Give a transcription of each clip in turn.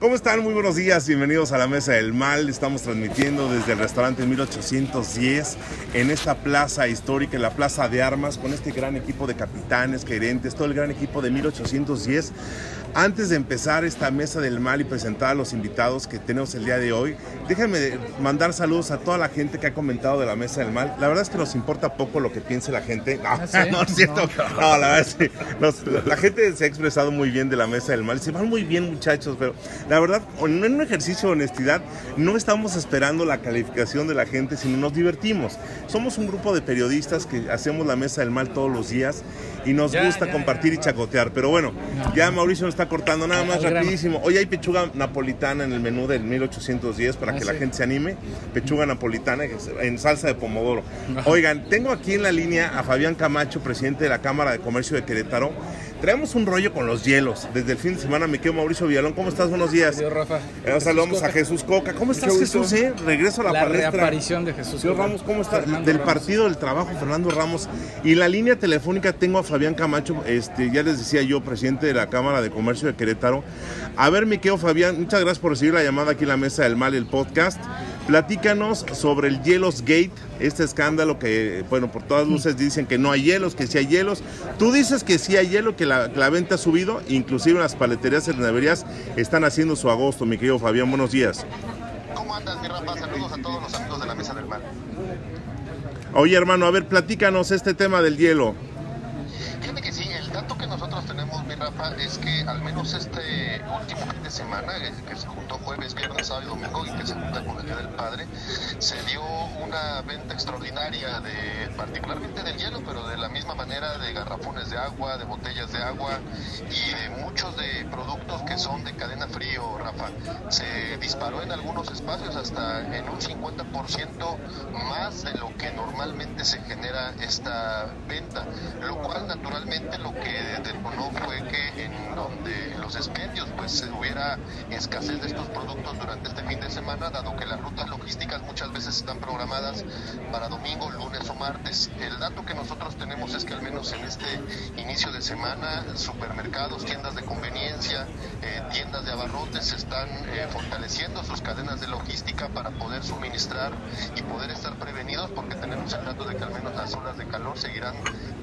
¿Cómo están? Muy buenos días, bienvenidos a la Mesa del Mal. Estamos transmitiendo desde el restaurante 1810 en esta plaza histórica, en la Plaza de Armas, con este gran equipo de capitanes, gerentes, todo el gran equipo de 1810. Antes de empezar esta Mesa del Mal y presentar a los invitados que tenemos el día de hoy, déjenme mandar saludos a toda la gente que ha comentado de la Mesa del Mal. La verdad es que nos importa poco lo que piense la gente. No, ¿Ah, sí? no es cierto. No, la verdad es que nos- la gente se ha expresado muy bien de la Mesa del Mal. Se van muy bien, muchachos, pero la verdad, en un ejercicio de honestidad, no estamos esperando la calificación de la gente, sino nos divertimos. Somos un grupo de periodistas que hacemos la Mesa del Mal todos los días y nos Ya, gusta ya, compartir y chacotear. Pero bueno, ya Mauricio nos está cortando nada más rapidísimo. Hoy hay pechuga napolitana en el menú del 1810 para Ah, que la gente se anime. Pechuga napolitana en salsa de pomodoro. Oigan, tengo aquí en la línea a Fabián Camacho, presidente de la Cámara de Comercio de Querétaro. Traemos un rollo con los hielos. Desde el fin de semana me quedo Mauricio Villalón. ¿Cómo estás? Buenos días. Adiós, Rafa. Saludamos a. Jesús Coca. ¿Cómo estás. Jesús? eh? Regreso a la, La palestra. reaparición de Jesús Coca. Ramos, ¿cómo está? Fernando Del Ramos. partido del trabajo, Fernando Ramos. Y la línea telefónica tengo a Fabián Camacho, este, ya les decía yo, presidente de la Cámara de Comercio de Querétaro. A ver, mi querido Fabián, muchas gracias por recibir la llamada aquí en la Mesa del Mal, el podcast. Platícanos sobre el Hielos Gate, este escándalo que, bueno, por todas luces dicen que no hay hielos, que sí hay hielos. Tú dices que sí hay hielo, que la, que la venta ha subido, inclusive en las paleterías y neverías están haciendo su agosto, mi querido Fabián. Buenos días. ¿Cómo andas, mi Rafa? Saludos a todos los amigos de la Mesa del Mal. Oye, hermano, a ver, platícanos este tema del hielo. Fíjate que sí, el dato que nosotros tenemos, mi Rafa, es que al menos este último fin de semana, eh, que se jueves, viernes, sábado y domingo, y que se junta con el Día del Padre, se dio una venta extraordinaria de, particularmente del hielo, pero de la misma manera de garrafones de agua, de botellas de agua y de muchos de productos que son de cadena frío, Rafa. Se disparó en algunos espacios hasta en un 50% más de lo que normalmente se genera esta venta, lo cual naturalmente lo que detonó fue que en donde los expendios pues hubiera escasez de estos productos durante este fin de semana, dado que las rutas logísticas muchas veces están programadas para domingo, lunes o martes. El dato que nosotros tenemos es que al menos en este inicio de semana, supermercados, tiendas de conveniencia, eh, tiendas de abarrotes están eh, fortaleciendo sus cadenas de logística para poder suministrar y poder estar prevenidos porque tenemos el dato de que al menos las olas de calor seguirán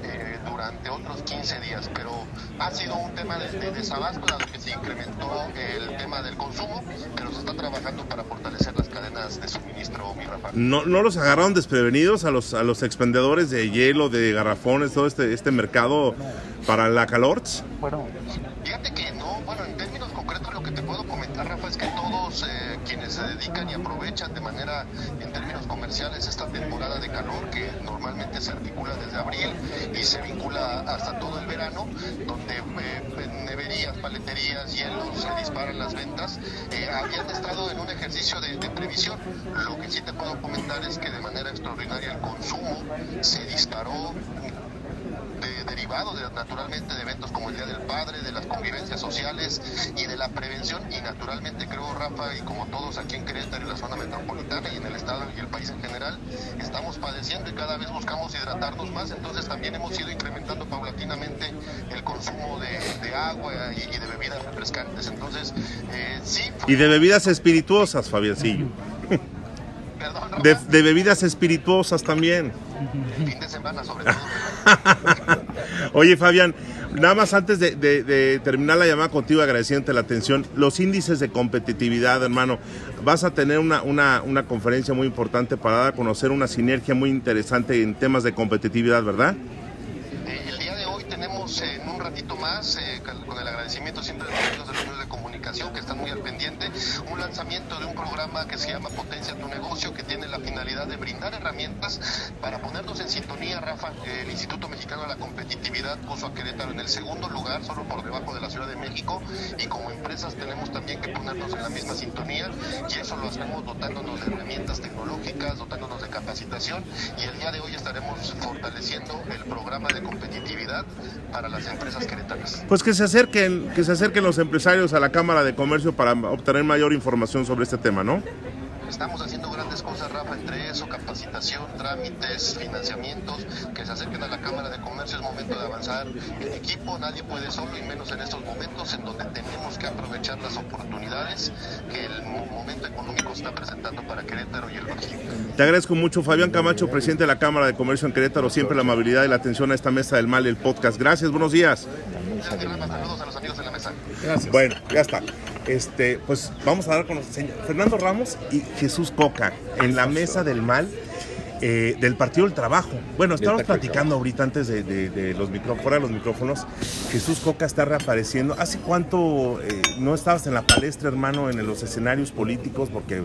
eh, durante otros 15 días, pero ha sido un tema de, de que se incrementó el tema del consumo, pero se está trabajando para fortalecer las cadenas de suministro, mi Rafa. ¿No, no los agarraron desprevenidos a los, a los expendedores de hielo, de garrafones, todo este, este mercado para la calor? Fíjate que dedican y aprovechan de manera, en términos comerciales, esta temporada de calor que normalmente se articula desde abril y se vincula hasta todo el verano, donde eh, neverías, paleterías, hielos, se disparan las ventas, eh, habían estado en un ejercicio de, de previsión. Lo que sí te puedo comentar es que de manera extraordinaria el consumo se disparó derivado de, naturalmente de eventos como el Día del Padre, de las convivencias sociales y de la prevención. Y naturalmente creo Rafa y como todos aquí en Querétaro y la zona metropolitana y en el estado y el país en general estamos padeciendo y cada vez buscamos hidratarnos más. Entonces también hemos ido incrementando paulatinamente el consumo de, de agua y, y de bebidas refrescantes. Entonces eh, sí Y de bebidas espirituosas, Fabiancillo. perdón De, de bebidas espirituosas también. fin de semana sobre todo Oye, Fabián, nada más antes de, terminar la llamada contigo, agradeciéndote la atención, los índices de competitividad, hermano, vas a tener una, una, una conferencia muy importante para dar a conocer una sinergia muy interesante en temas de competitividad, ¿verdad? Eh, el día de hoy tenemos eh, en un ratito más, eh, con con el agradecimiento siempre de los amigos de los medios de comunicación que están muy al pendiente, un lanzamiento de un programa que se llama Potencia tu negocio, que tiene la finalidad de brindar herramientas para ponernos en sintonía, El Instituto Mexicano de la Competitividad puso a Querétaro en el segundo lugar, solo por debajo de la Ciudad de México, y como empresas tenemos también que ponernos en la misma sintonía, y eso lo hacemos dotándonos de herramientas tecnológicas, dotándonos de capacitación, y el día de hoy estaremos fortaleciendo el programa de competitividad para las empresas queretanas. Pues que se acerquen, que se acerquen los empresarios a la Cámara de Comercio para obtener mayor información sobre este tema, ¿no? Estamos haciendo grandes cosas, Rafa, entre eso, capacitación, trámites, financiamientos, que se acerquen a la Cámara de Comercio, es momento de avanzar en equipo, nadie puede solo y menos en estos momentos en donde tenemos que aprovechar las oportunidades que el momento económico está presentando para Querétaro y el Bajío. Te agradezco mucho, Fabián Camacho, presidente de la Cámara de Comercio en Querétaro, siempre la amabilidad y la atención a esta mesa del mal, el podcast. Gracias, buenos días. Saludos a los amigos de la mesa. Gracias. Bueno, ya está. Este, pues vamos a dar con los señores Fernando Ramos y Jesús Coca en la mesa del mal. Eh, del Partido del Trabajo. Bueno, estamos platicando ahorita antes de, los micrófonos, fuera de los micrófonos. Jesús Coca está reapareciendo. ¿Hace cuánto eh, no estabas en la palestra, hermano, en los escenarios políticos? Porque,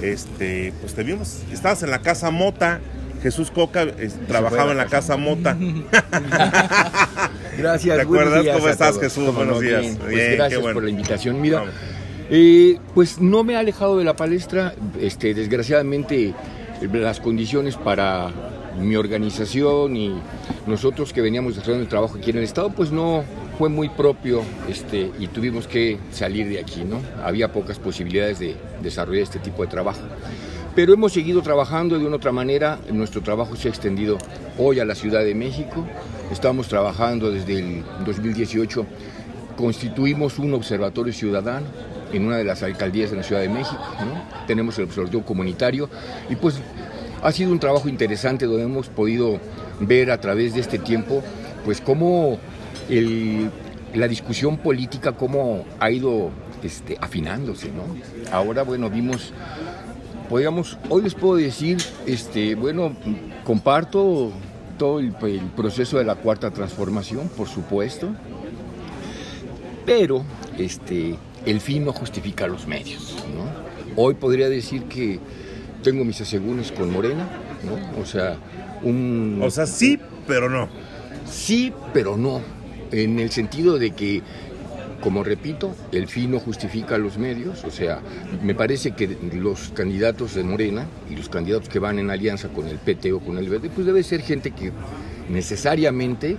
este, pues te vimos, estabas en la Casa Mota. Jesús Coca trabajaba en la Casa Mota. gracias. ¿Te acuerdas cómo estás, Jesús? Buenos días. Pues gracias por la invitación. Mira, eh, pues no me ha alejado de la palestra. Este, desgraciadamente, las condiciones para mi organización y nosotros que veníamos desarrollando el trabajo aquí en el Estado, pues no fue muy propio este, y tuvimos que salir de aquí, ¿no? Había pocas posibilidades de desarrollar este tipo de trabajo. Pero hemos seguido trabajando de una otra manera. Nuestro trabajo se ha extendido hoy a la Ciudad de México. Estamos trabajando desde el 2018. Constituimos un observatorio ciudadano en una de las alcaldías de la Ciudad de México. Tenemos el observatorio comunitario y pues ha sido un trabajo interesante donde hemos podido ver a través de este tiempo pues cómo la discusión política cómo ha ido este, afinándose. ¿no? Ahora, bueno, vimos podríamos, hoy les puedo decir, este, bueno, comparto todo el, proceso de la cuarta transformación, por supuesto, pero este, el fin no justifica los medios. Hoy podría decir que tengo mis asegúnes con Morena, ¿no? o sea, un... O sea, sí, pero no. Sí, pero no, en el sentido de que como repito, el fin no justifica los medios, o sea, me parece que los candidatos de Morena y los candidatos que van en alianza con el PT o con el Verde, pues debe ser gente que necesariamente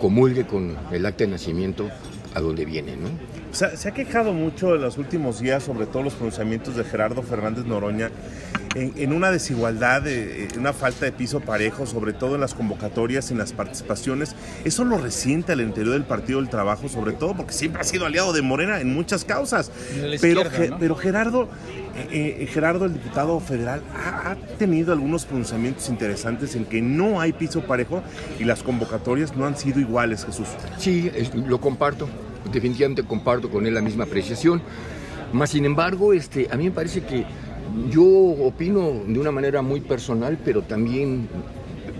comulgue con el acta de nacimiento a donde viene, ¿no? Se ha quejado mucho en los últimos días, sobre todo los pronunciamientos de Gerardo Fernández Noroña, en, una desigualdad, en una falta de piso parejo, sobre todo en las convocatorias, en las participaciones. Eso lo resiente al interior del Partido del Trabajo, sobre todo porque siempre ha sido aliado de Morena en muchas causas. pero, pero Gerardo, eh, eh, Gerardo, el diputado federal, ha, ha, tenido algunos pronunciamientos interesantes en que no hay piso parejo y las convocatorias no han sido iguales, Jesús. Sí, lo comparto definitivamente comparto con él la misma apreciación. Más sin embargo, este, a mí me parece que yo opino de una manera muy personal, pero también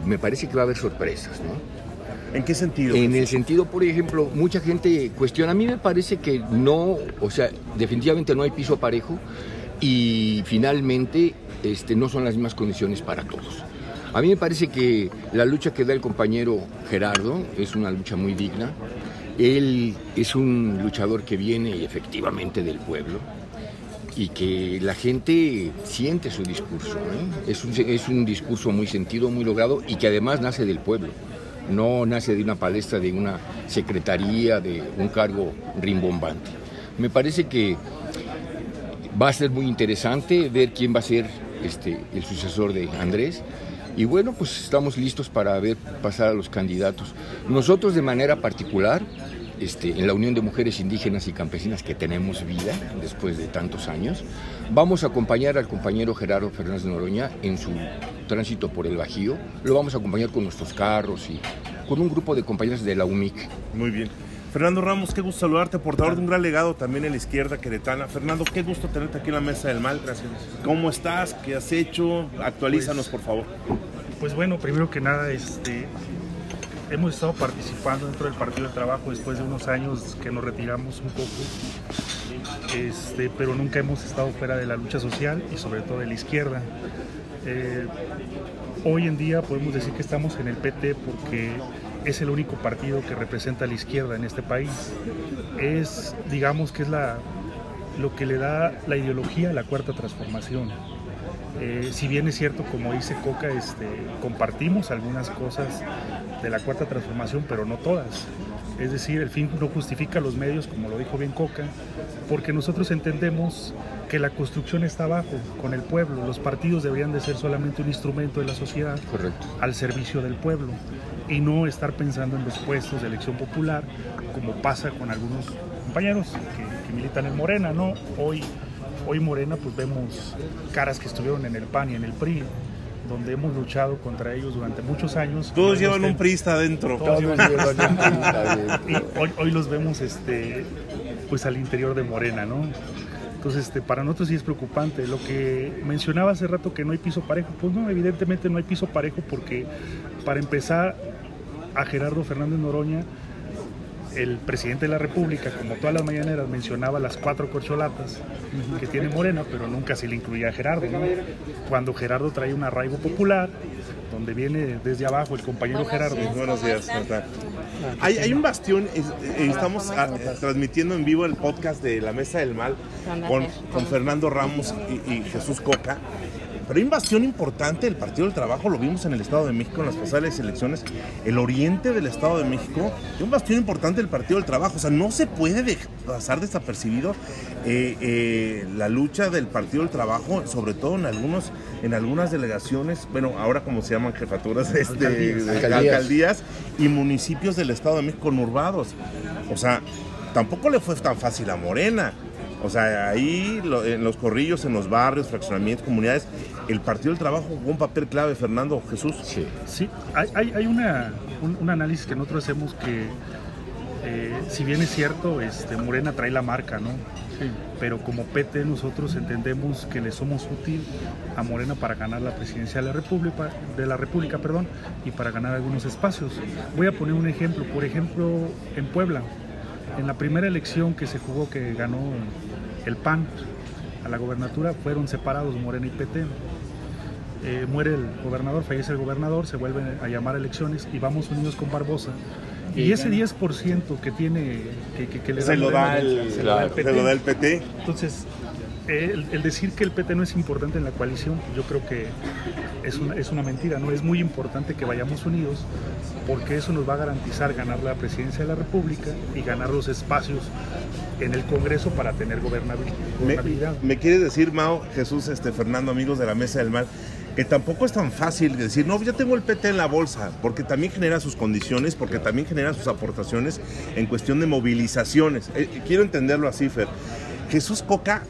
me parece que va a haber sorpresas, ¿no? ¿En qué sentido? En el sentido, por ejemplo, mucha gente cuestiona, a mí me parece que no, o sea, definitivamente no hay piso parejo y finalmente este, no son las mismas condiciones para todos. A mí me parece que la lucha que da el compañero Gerardo es una lucha muy digna. Él es un luchador que viene efectivamente del pueblo y que la gente siente su discurso. ¿eh? Es, un, es un discurso muy sentido, muy logrado y que además nace del pueblo. No nace de una palestra, de una secretaría, de un cargo rimbombante. Me parece que va a ser muy interesante ver quién va a ser este, el sucesor de Andrés. Y bueno, pues estamos listos para ver pasar a los candidatos. Nosotros de manera particular, este, en la Unión de Mujeres Indígenas y Campesinas que tenemos vida después de tantos años, vamos a acompañar al compañero Gerardo Fernández de Noroña en su tránsito por el Bajío. Lo vamos a acompañar con nuestros carros y con un grupo de compañeros de la UMIC. Muy bien. Fernando Ramos, qué gusto saludarte, portador de un gran legado también en la izquierda queretana. Fernando, qué gusto tenerte aquí en la mesa del mal. Gracias. ¿Cómo estás? ¿Qué has hecho? Actualízanos, por favor. Pues bueno, primero que nada, este, hemos estado participando dentro del Partido de Trabajo después de unos años que nos retiramos un poco, este, pero nunca hemos estado fuera de la lucha social y sobre todo de la izquierda. Eh, hoy en día podemos decir que estamos en el PT porque es el único partido que representa a la izquierda en este país. Es, digamos que es la, lo que le da la ideología a la cuarta transformación. Eh, si bien es cierto, como dice Coca, este, compartimos algunas cosas de la cuarta transformación, pero no todas. Es decir, el fin no justifica los medios, como lo dijo bien Coca, porque nosotros entendemos que la construcción está abajo, con el pueblo. Los partidos deberían de ser solamente un instrumento de la sociedad Correcto. al servicio del pueblo y no estar pensando en los puestos de elección popular, como pasa con algunos compañeros que, que militan en Morena, ¿no? Hoy, hoy Morena, pues vemos caras que estuvieron en el PAN y en el PRI, donde hemos luchado contra ellos durante muchos años. Todos llevan los un prista adentro. Todos Todos llevan- y hoy, hoy los vemos este, pues al interior de Morena, ¿no? Entonces, este, para nosotros sí es preocupante. Lo que mencionaba hace rato que no hay piso parejo, pues no, evidentemente no hay piso parejo porque para empezar a Gerardo Fernández Noroña, el presidente de la República, como todas las mañaneras, mencionaba las cuatro corcholatas que tiene Morena, pero nunca se le incluía a Gerardo. Cuando Gerardo trae un arraigo popular, donde viene desde abajo el compañero Buenos Gerardo. días. Buenos ¿Cómo días, están? Hay, hay un bastión, eh, estamos ah, transmitiendo en vivo el podcast de La Mesa del Mal con, con Fernando Ramos y, y Jesús Coca. Pero hay un bastión importante del Partido del Trabajo, lo vimos en el Estado de México en las pasadas elecciones, el oriente del Estado de México, y un bastión importante del Partido del Trabajo. O sea, no se puede pasar desapercibido eh, eh, la lucha del Partido del Trabajo, sobre todo en algunos en algunas delegaciones, bueno, ahora como se llaman jefaturas este, Alcaldías. de Alcaldías. alcaldías y municipios del Estado de México conurbados. O sea, tampoco le fue tan fácil a Morena. O sea, ahí en los corrillos, en los barrios, fraccionamientos, comunidades, el Partido del Trabajo jugó un papel clave, Fernando Jesús. Sí. Sí, hay, hay, hay una, un, un análisis que nosotros hacemos que, eh, si bien es cierto, este, Morena trae la marca, ¿no? Pero como PT nosotros entendemos que le somos útil a Morena para ganar la presidencia de la República, de la República perdón, y para ganar algunos espacios. Voy a poner un ejemplo, por ejemplo, en Puebla, en la primera elección que se jugó que ganó el PAN a la gobernatura, fueron separados Morena y PT eh, muere el gobernador, fallece el gobernador, se vuelven a llamar a elecciones y vamos unidos con Barbosa. Y ese 10% que tiene, que, que- que le Se lo da el, se lo da el se PT. lo da el PT. Entonces, el, el decir que el PT no es importante en la coalición, yo creo que es una, es una mentira, ¿no? Es muy importante que vayamos unidos porque eso nos va a garantizar ganar la presidencia de la República y ganar los espacios en el Congreso para tener gobernabil- Me, gobernabilidad. me quieres decir, Mao, Jesús, este, Fernando, amigos de la Mesa del Mal, que tampoco es tan fácil decir, no, ya tengo el PT en la bolsa, porque también genera sus condiciones, porque también genera sus aportaciones en cuestión de movilizaciones. Eh, quiero entenderlo así, Fer. Jesús Coca,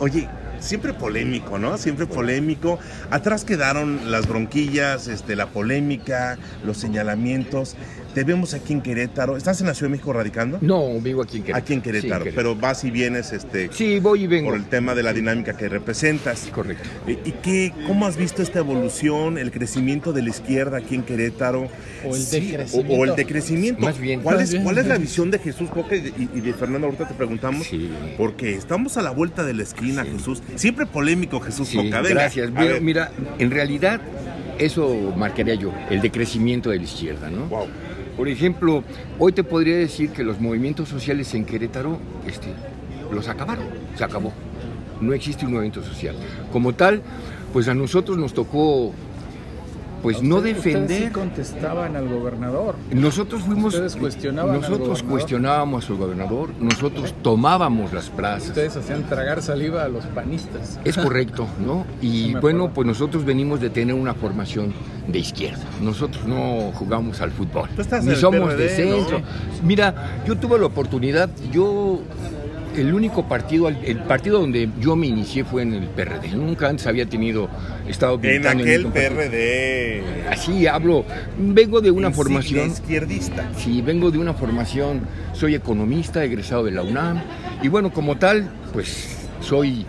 oye, siempre polémico, ¿no? Siempre polémico. Atrás quedaron las bronquillas, este, la polémica, los señalamientos. Te vemos aquí en Querétaro. ¿Estás en la Ciudad de México radicando? No, vivo aquí en Querétaro. Aquí en Sí, Querétaro, pero vas y vienes este, Sí, voy y vengo. por el tema de la dinámica que representas. Correcto. ¿Y qué, cómo has visto esta evolución, el crecimiento de la izquierda aquí en Querétaro? O el Sí, decrecimiento. O, o el decrecimiento. Más bien. ¿Cuál, Más es, bien. ¿Cuál es la visión de Jesús Coca y de, y de Fernando? Ahorita te preguntamos. Sí. Porque estamos a la vuelta de la esquina, Jesús. Siempre polémico, Jesús Sí, Coca. Venga, gracias. Mira, mira, en realidad eso marcaría yo, el decrecimiento de la izquierda, ¿no? Wow. Por ejemplo, hoy te podría decir que los movimientos sociales en Querétaro este, los acabaron, se acabó. No existe un movimiento social. Como tal, pues a nosotros nos tocó pues no defender. sí contestaban al gobernador. Nosotros fuimos. Ustedes cuestionaban al Nosotros gobernador. cuestionábamos al gobernador, nosotros tomábamos las plazas. Ustedes hacían tragar saliva a los panistas. Es correcto, ¿no? Y bueno, pues nosotros venimos de tener una formación de izquierda. Nosotros no jugamos al fútbol. Tú estás en Ni somos PRD, de centro. ¿no? Mira, yo tuve la oportunidad, yo el único partido, el partido donde yo me inicié fue en el PRD. Nunca antes había tenido estado En aquel. PRD. Así hablo, vengo de una formación izquierdista. Sí, vengo de una formación, soy economista, egresado de la UNAM, y bueno, como tal, pues soy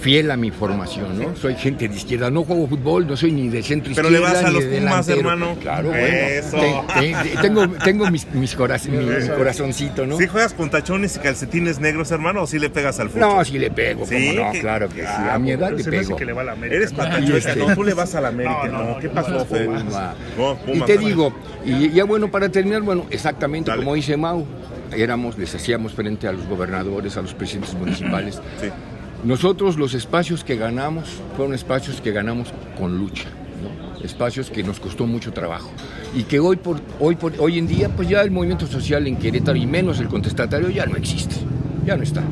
fiel a mi formación, ¿no? Soy gente de izquierda, no juego fútbol, no soy ni de centro Pero izquierda. le vas a los de Pumas, hermano. Claro, bueno. Eso. Te- te- tengo tengo mis, mis coraz- mi corazoncito, ¿no? ¿Sí juegas con tachones y calcetines negros, hermano, o sí le pegas al fútbol? No, sí le pego, Sí, cómo no, claro que sí. A mi edad Pero le pego. que le va a la América. Eres patachones, Y este- no, tú le vas a la América, No, no, no, ¿qué pasó, no Fer? Puma. No, y Pumas, te Pumas. digo, y ya bueno, para terminar, bueno, exactamente Dale. como dice Mau, éramos, les hacíamos frente a los gobernadores, a los presidentes municipales. Sí. Nosotros los espacios que ganamos fueron espacios que ganamos con lucha, ¿no? espacios que nos costó mucho trabajo y que hoy por hoy por hoy en día pues ya el movimiento social en Querétaro y menos el contestatario ya no existe, ya no está.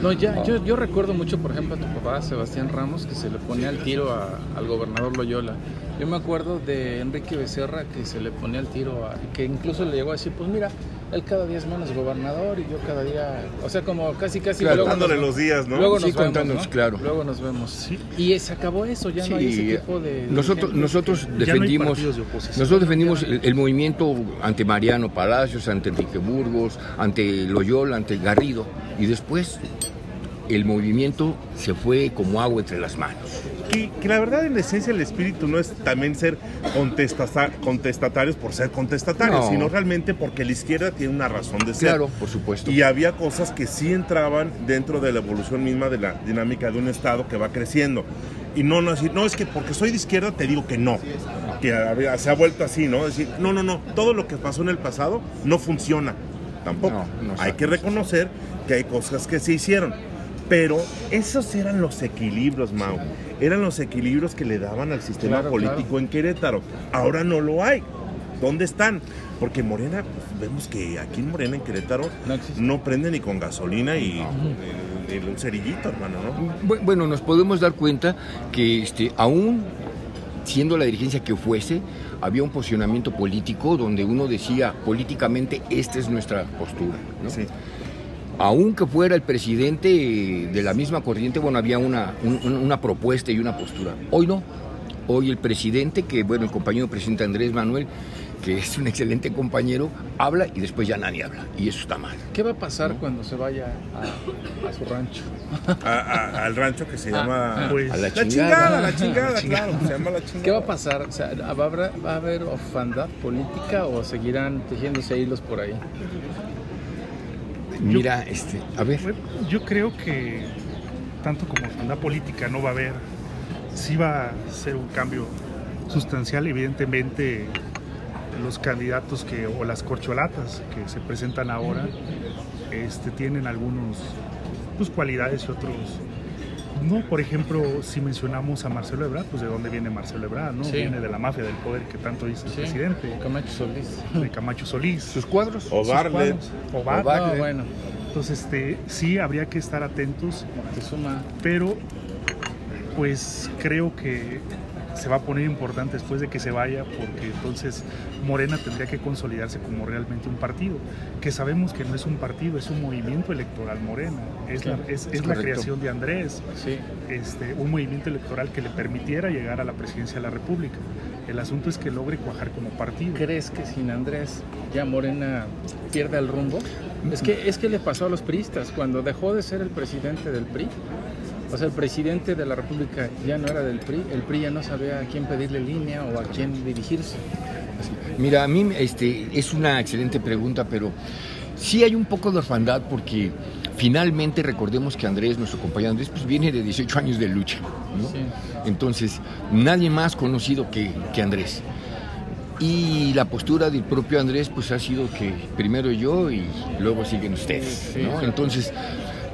No, ya, yo, yo recuerdo mucho, por ejemplo, a tu papá, Sebastián Ramos, que se le ponía al tiro a- al gobernador Loyola. Yo me acuerdo de Enrique Becerra, que se le ponía al tiro, a, que incluso le llegó a decir, pues mira, él cada día es menos gobernador y yo cada día, o sea, como casi, casi... Claro. luego nos- Dándole los días, ¿no? Luego nos Sí, vemos, contándonos, ¿no? claro. Luego nos vemos. Sí. Y se acabó eso, ya no hay Sí, ese tipo de... nosotros nosotros no defendimos de nosotros defendimos el, el movimiento ante Mariano Palacios, ante Enrique Burgos, ante Loyola, ante Garrido y después el movimiento se fue como agua entre las manos. Que, que la verdad en esencia el espíritu no es también ser contestata- contestatarios por ser contestatarios, No. sino realmente porque la izquierda tiene una razón de ser. Claro, por supuesto. Y había cosas que sí entraban dentro de la evolución misma de la dinámica de un Estado que va creciendo. Y no, no decir, no, es que porque soy de izquierda te digo que no. Que se ha vuelto así, ¿no? Decir, no, no, no, todo lo que pasó en el pasado no funciona. Tampoco. No, no hay que reconocer que hay cosas que se hicieron. Pero esos eran los equilibrios, Mau. Eran los equilibrios que le daban al sistema Claro, político claro. en Querétaro. Ahora no lo hay. ¿Dónde están? Porque Morena, pues, vemos que aquí en Morena, en Querétaro, No no prende ni con gasolina y eh, eh, un cerillito, hermano, ¿no? Bu- Bueno, nos podemos dar cuenta que este, aún siendo la dirigencia que fuese, había un posicionamiento político donde uno decía políticamente esta es nuestra postura. ¿no? Sí. Aunque fuera el presidente de la misma corriente, bueno, había una, un- un- una propuesta y una postura. Hoy no. Hoy el presidente, que bueno, el compañero presidente Andrés Manuel, que es un excelente compañero, habla y después ya nadie habla. Y eso está mal. ¿Qué va a pasar cuando se vaya a, a su rancho? A- a- al rancho que se Ah, llama... Pues, A la La chingada, chingada. la chingada, claro, se llama la chingada. ¿Qué va a pasar? O sea, ¿va a, haber, ¿Va a haber orfandad política o seguirán tejiéndose hilos por ahí? Mira, este, a ver. Yo creo que tanto como orfandad política no va a haber, sí va a ser un cambio sustancial, evidentemente los candidatos que o las corcholatas que se presentan ahora este, tienen algunos pues, cualidades y otros no, por ejemplo, si mencionamos a Marcelo Ebrard, pues de dónde viene Marcelo Ebrard, ¿no? Sí. Viene de la mafia del poder que tanto dice el presidente, Camacho Solís. de Camacho Solís. ¿Sus cuadros? O cuadros, o. No, bueno, Entonces, este, sí habría que estar atentos, Moctezuma. pero pues creo que se va a poner importante después de que se vaya, porque entonces Morena tendría que consolidarse como realmente un partido, que sabemos que no es un partido, es un movimiento electoral Morena, es, la, es, es creación de Andrés, Sí. este, un movimiento electoral que le permitiera llegar a la presidencia de la República. El asunto es que logre cuajar como partido. ¿Crees que sin Andrés ya Morena pierda el rumbo? Es que, es que le pasó a los priistas. Cuando dejó de ser el presidente del PRI, o sea, el presidente de la República ya no era del PRI, el PRI ya no sabía a quién pedirle línea o a quién dirigirse. Mira, a mí este, es una excelente pregunta, pero sí hay un poco de orfandad porque finalmente recordemos que Andrés, nuestro compañero Andrés, pues viene de 18 años de lucha. ¿no? Sí. Entonces, nadie más conocido que, que Andrés. Y la postura del propio Andrés pues ha sido que primero yo y luego siguen ustedes. Entonces,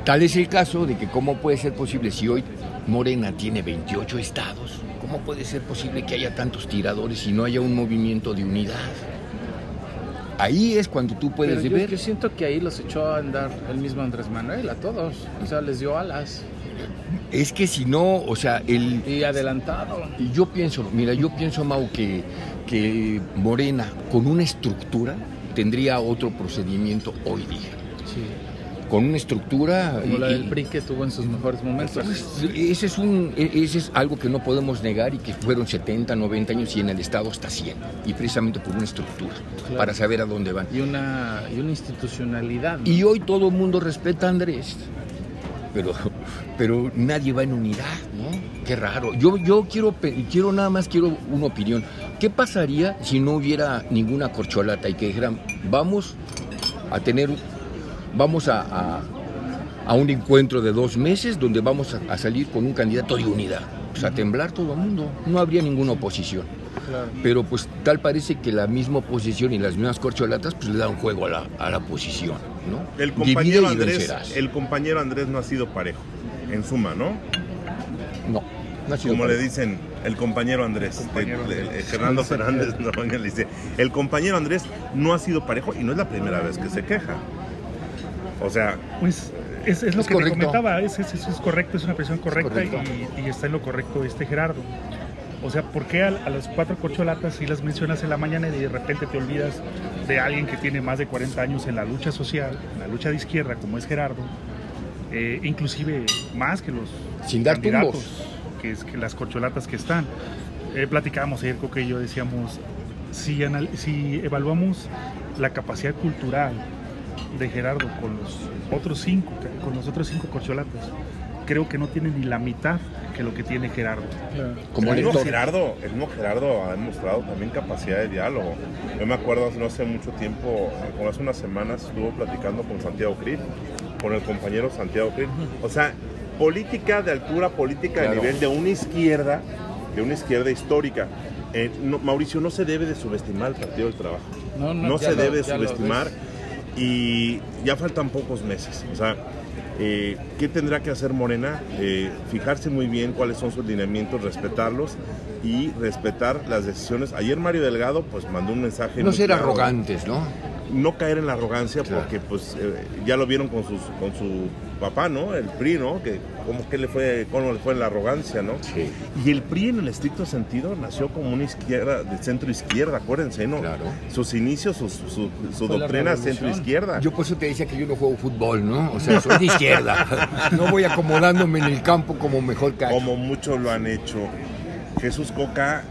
tal es el caso de que cómo puede ser posible si hoy Morena tiene 28 estados, cómo puede ser posible que haya tantos tiradores y no haya un movimiento de unidad. Ahí es cuando tú puedes Pero yo, ver. yo siento que ahí los echó a andar el mismo Andrés Manuel a todos. O sea, les dio alas Es que si no, o sea, el, y adelantado. Y yo pienso, mira, yo pienso, Mau, que, que Morena, con una estructura, tendría otro procedimiento hoy día. Sí. Con una estructura... Como la del PRI que tuvo en sus mejores momentos. ese es, un, e- ese es algo que no podemos negar y que fueron 70, 90 años y en el Estado hasta 100. Y precisamente por una estructura, Claro. para saber a dónde van. Y una, y una institucionalidad. ¿no? Y hoy todo el mundo respeta a Andrés. Pero, pero nadie va en unidad, ¿no? Qué raro. Yo, yo quiero, quiero nada más, quiero una opinión. ¿Qué pasaría si no hubiera ninguna corcholata y que dijeran, vamos a tener, vamos a, a- a un encuentro de dos meses donde vamos a, a salir con un candidato de unidad? Pues a temblar todo el mundo. No habría ninguna oposición. Claro. Pero pues tal parece que la misma oposición y las mismas corcholatas pues le dan juego a la, a la oposición, ¿no? El compañero Andrés, el compañero Andrés no ha sido parejo, en suma, ¿no? No, No ha sido como le dicen el compañero Andrés, El compañero de- de- Andrés. Fernando Fernández Noroña le dice, el compañero Andrés no ha sido parejo y no es la primera vez que se queja. O sea, Pues es, es lo Es que correcto. te comentaba, es, es- eso es correcto, es una presión correcta y, y está en lo correcto este Gerardo. O sea, ¿por qué a, a las cuatro corcholatas si las mencionas en la mañana y de repente te olvidas de alguien que tiene más de 40 años en la lucha social, en la lucha de izquierda, como es Gerardo, eh, inclusive más que los Sin dar candidatos, tumbos. que es que las corcholatas que están. Eh, platicábamos ayer, Coque y yo decíamos, si, anal- si evaluamos la capacidad cultural de Gerardo con los otros cinco, con los otros cinco corcholatas, creo que no tiene ni la mitad que lo que tiene Gerardo. Como el mismo. Gerardo, el mismo Gerardo ha demostrado también capacidad de diálogo. Yo me acuerdo hace no hace mucho tiempo, como hace unas semanas, estuvo platicando con Santiago Krill, con el compañero Santiago Krill. O sea, política de altura, política de Claro. nivel de una izquierda, de una izquierda histórica. Eh, no- Mauricio, no se debe de subestimar el Partido del Trabajo. No, no, no, se lo- debe lo subestimar. Y ya faltan pocos meses. O sea, eh, ¿qué tendrá que hacer Morena? Eh, fijarse muy bien cuáles son sus lineamientos, respetarlos y respetar las decisiones. Ayer Mario Delgado pues mandó un mensaje. No ser claro. arrogantes, ¿no? No caer en la arrogancia Claro. porque pues eh, ya lo vieron con, sus, con su papá, ¿no? El PRI, ¿no? Que cómo que le fue, cómo le fue en la arrogancia, ¿no? Sí. Y el PRI en el estricto sentido nació como una izquierda, de centro izquierda, acuérdense, ¿no? Claro. Sus inicios, su, doctrina centro izquierda. Yo por eso te decía que yo no juego fútbol, ¿no? O sea, soy de izquierda. No voy acomodándome en el campo como mejor cacho. como muchos lo han hecho. Jesús Coca,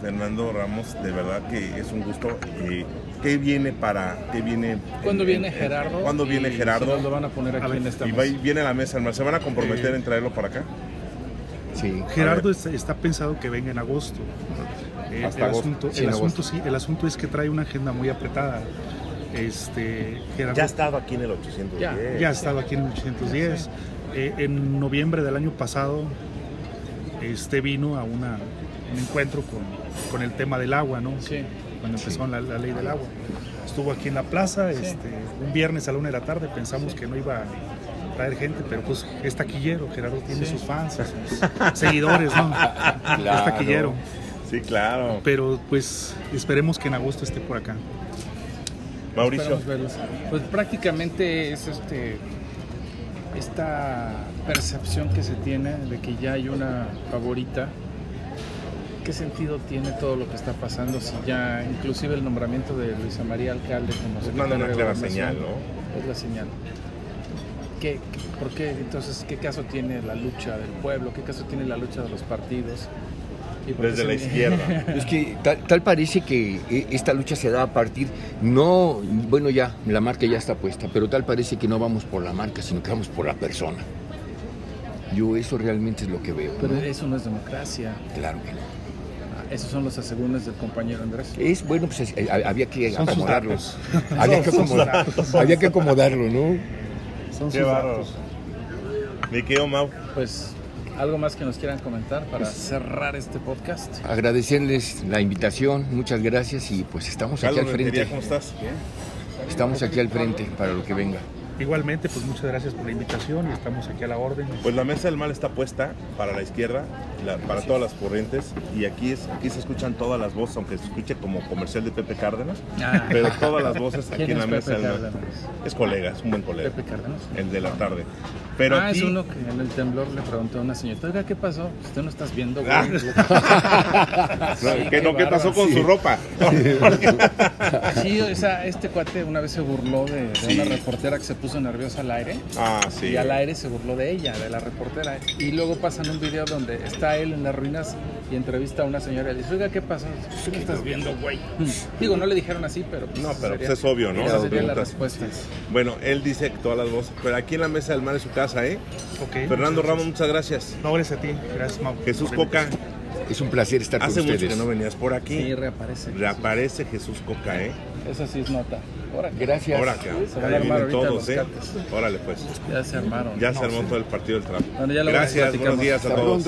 Fernando Ramos, de verdad que es un gusto. Eh, ¿Qué viene para, qué viene? ¿Cuándo en- viene en- Gerardo? ¿Cuándo viene Gerardo? lo van a poner aquí A ver, en esta y va- mesa. viene a la mesa, hermano. ¿Se van a comprometer Eh, en traerlo para acá? Sí. Gerardo está, está pensado que venga en agosto. Eh, Hasta el agosto. asunto, Sí, el asunto sí, el asunto es que trae una agenda muy apretada. Este, Gerardo Ya ha estado aquí en el 810. Ya, ya ha estado aquí en el 810. Eh, en noviembre del año pasado, este vino a una, un encuentro con, con el tema del agua, ¿no? Sí. Cuando empezó la, la ley del agua. Estuvo aquí en la plaza, este, un viernes a la una de la tarde, pensamos que no iba a traer gente, pero pues es taquillero, Gerardo tiene Sí. sus fans, sus seguidores, ¿no? Es Claro. taquillero. Sí, claro. Pero pues esperemos que en agosto esté por acá. Mauricio. Pues prácticamente es este esta percepción que se tiene de que ya hay una favorita. ¿Qué sentido tiene todo lo que está pasando si ya inclusive el nombramiento de Luisa María Alcalde como secretaria manda una de clara Gobernación señal, ¿no? Es la señal. ¿Qué, qué- por qué entonces qué caso tiene la lucha del pueblo? ¿Qué caso tiene la lucha de los partidos? ¿Y por qué Desde la izquierda. Es que tal, tal parece que eh, esta lucha se da a partir, no, bueno ya, la marca ya está puesta, pero tal parece que no vamos por la marca, sino que vamos por la persona. Yo eso realmente es lo que veo. Pero ¿no? eso no es democracia. Claro que no. Esos son los asegúnes del compañero Andrés. Es bueno, pues es- eh, había que Son sus acomodarlo. datos. Había que, acomodar- había que acomodarlo, ¿no? Son Qué sus datos. Me quedo, Mau. Pues, ¿algo más que nos quieran comentar para cerrar este podcast? Agradecerles la invitación, muchas gracias y pues estamos aquí al Rentería, frente. ¿cómo estás? Estamos aquí al frente para lo que venga. Igualmente, pues muchas gracias por la invitación y estamos aquí a la orden. Pues la mesa del mal está puesta para la izquierda, la- para todas las corrientes, y aquí, es, aquí se escuchan todas las voces, aunque se escuche como comercial de Pepe Cárdenas, Ah. pero todas las voces aquí ¿Quién en la es mesa del mal. Es colega, es un buen colega, Pepe Cárdenas. el de la tarde. Pero ah, aquí, es uno que en el temblor le preguntó a una señorita, oiga, ¿qué pasó? Pues tú no estás viendo, güey. Ah. Sí, No, ¿qué, qué no, ¿qué pasó con su ropa? Sí, o sea, este cuate una vez se burló de, de Sí. una reportera que se puso nerviosa al aire. Ah, sí. Y al aire se burló de ella, de la reportera. Y luego pasan un video donde está él en las ruinas y entrevista a una señora y le dice, oiga, ¿qué pasó? ¿Tú qué estás viendo, güey? Digo, no le dijeron así, pero... pues, No, pero sería- pues es obvio, ¿no? Esa Las sería la. Bueno, él dice que todas las voces, pero aquí en la mesa del mal es su casa, ¿eh? Ok, Fernando muchas Ramos, muchas gracias. No, gracias a ti. Gracias, Mau. Jesús Coca. Es un placer estar con hace mucho ustedes. que no venías por aquí. Sí, reaparece. Reaparece Jesús Coca, ¿eh? Eso sí es nota. Gracias. Ahora acá. Se van a armar todos, ¿eh? Órale, pues. Ya se armaron. Ya se armó todo el partido del trabajo. Bueno, Gracias, buenos días a todos.